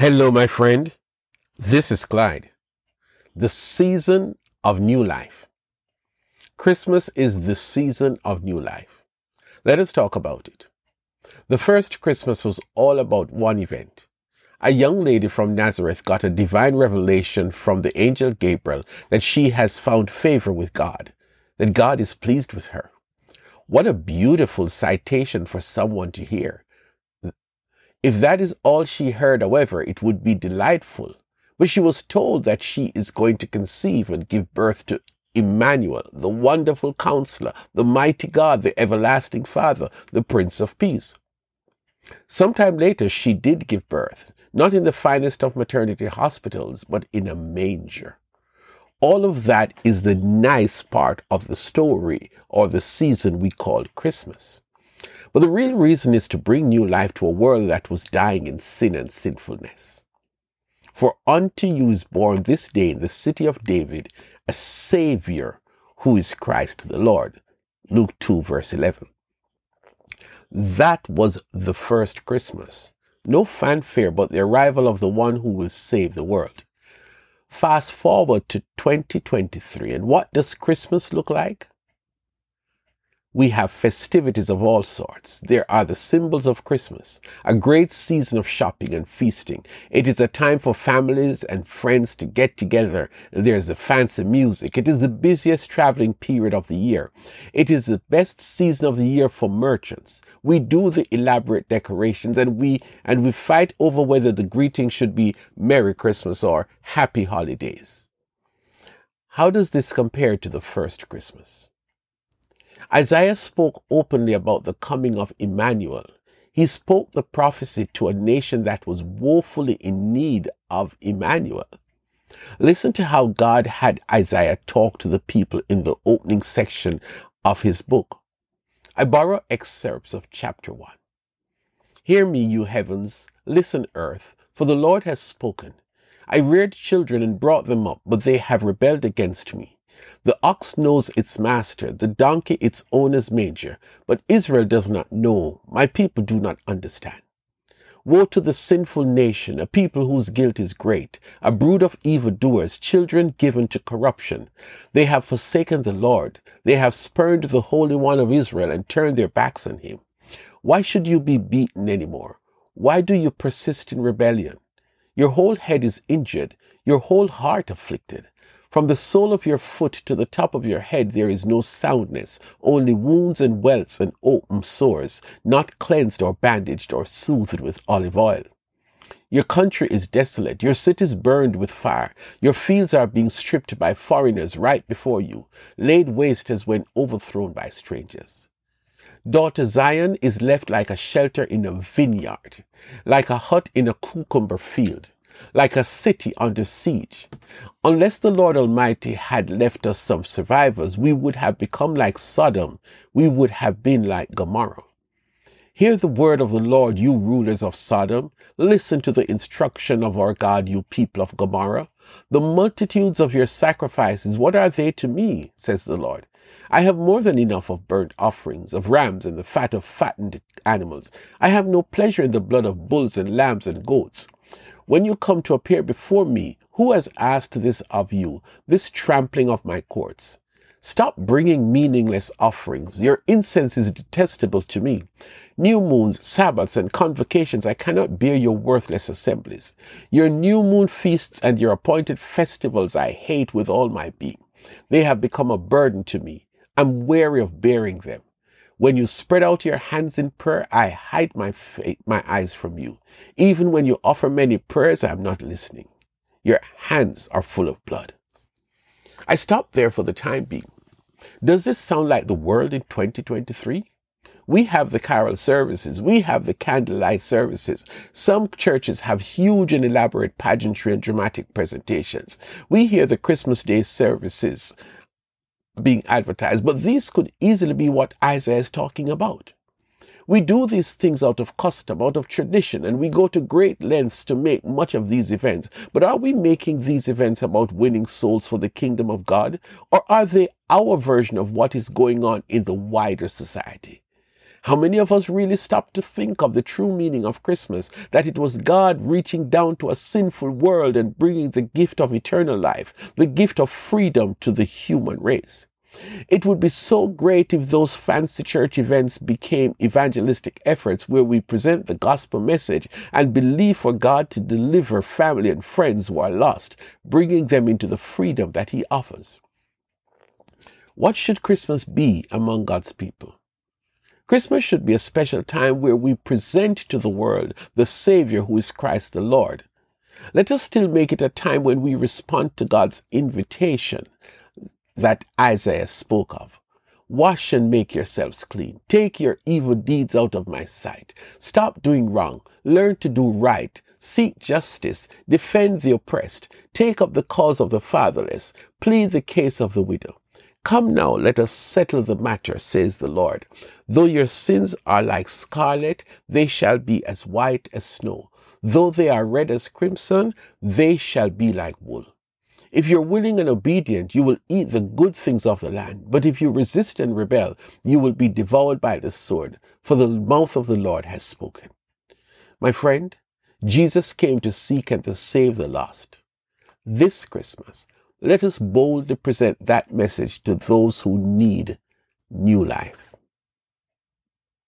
Hello, my friend. This is Clyde. The season of new life. Christmas is the season of new life. Let us talk about it. The first Christmas was all about one event. A young lady from Nazareth got a divine revelation from the angel Gabriel that she has found favor with God, that God is pleased with her. What a beautiful citation for someone to hear. If that is all she heard, however, it would be delightful. But she was told that she is going to conceive and give birth to Emmanuel, the wonderful counselor, the mighty God, the everlasting Father, the Prince of Peace. Sometime later, she did give birth, not in the finest of maternity hospitals, but in a manger. All of that is the nice part of the story or the season we call Christmas. But the real reason is to bring new life to a world that was dying in sin and sinfulness. For unto you is born this day in the city of David a Savior who is Christ the Lord. Luke 2, verse 11. That was the first Christmas. No fanfare but the arrival of the one who will save the world. Fast forward to 2023, and what does Christmas look like? We have festivities of all sorts. There are the symbols of Christmas, a great season of shopping and feasting. It is a time for families and friends to get together. There's the fancy music. It is the busiest traveling period of the year. It is the best season of the year for merchants. We do the elaborate decorations and we, and we fight over whether the greeting should be Merry Christmas or Happy Holidays. How does this compare to the first Christmas? Isaiah spoke openly about the coming of Emmanuel. He spoke the prophecy to a nation that was woefully in need of Emmanuel. Listen to how God had Isaiah talk to the people in the opening section of his book. I borrow excerpts of chapter 1. Hear me, you heavens, listen, earth, for the Lord has spoken. I reared children and brought them up, but they have rebelled against me. The ox knows its master, the donkey its owner's manger, but Israel does not know. My people do not understand. Woe to the sinful nation, a people whose guilt is great, a brood of evildoers, children given to corruption. They have forsaken the Lord. They have spurned the Holy One of Israel and turned their backs on him. Why should you be beaten any more? Why do you persist in rebellion? Your whole head is injured, your whole heart afflicted. From the sole of your foot to the top of your head there is no soundness, only wounds and welts and open sores, not cleansed or bandaged or soothed with olive oil. Your country is desolate, your cities burned with fire, your fields are being stripped by foreigners right before you, laid waste as when overthrown by strangers. Daughter Zion is left like a shelter in a vineyard, like a hut in a cucumber field like a city under siege. Unless the Lord Almighty had left us some survivors, we would have become like Sodom. We would have been like Gomorrah. Hear the word of the Lord, you rulers of Sodom. Listen to the instruction of our God, you people of Gomorrah. The multitudes of your sacrifices, what are they to me? says the Lord. I have more than enough of burnt offerings, of rams and the fat of fattened animals. I have no pleasure in the blood of bulls and lambs and goats. When you come to appear before me, who has asked this of you, this trampling of my courts? Stop bringing meaningless offerings. Your incense is detestable to me. New moons, Sabbaths, and convocations, I cannot bear your worthless assemblies. Your new moon feasts and your appointed festivals I hate with all my being. They have become a burden to me. I'm weary of bearing them. When you spread out your hands in prayer, I hide my, my eyes from you. Even when you offer many prayers, I am not listening. Your hands are full of blood. I stop there for the time being. Does this sound like the world in 2023? We have the carol services. We have the candlelight services. Some churches have huge and elaborate pageantry and dramatic presentations. We hear the Christmas Day services being advertised, but these could easily be what Isaiah is talking about. We do these things out of custom, out of tradition, and we go to great lengths to make much of these events. But are we making these events about winning souls for the kingdom of God? Or are they our version of what is going on in the wider society? How many of us really stop to think of the true meaning of Christmas? That it was God reaching down to a sinful world and bringing the gift of eternal life, the gift of freedom to the human race. It would be so great if those fancy church events became evangelistic efforts where we present the gospel message and believe for God to deliver family and friends who are lost, bringing them into the freedom that He offers. What should Christmas be among God's people? Christmas should be a special time where we present to the world the Savior who is Christ the Lord. Let us still make it a time when we respond to God's invitation that Isaiah spoke of. Wash and make yourselves clean. Take your evil deeds out of my sight. Stop doing wrong. Learn to do right. Seek justice. Defend the oppressed. Take up the cause of the fatherless. Plead the case of the widow. Come now, let us settle the matter, says the Lord. Though your sins are like scarlet, they shall be as white as snow. Though they are red as crimson, they shall be like wool. If you're willing and obedient, you will eat the good things of the land. But if you resist and rebel, you will be devoured by the sword, for the mouth of the Lord has spoken. My friend, Jesus came to seek and to save the lost. This Christmas, let us boldly present that message to those who need new life.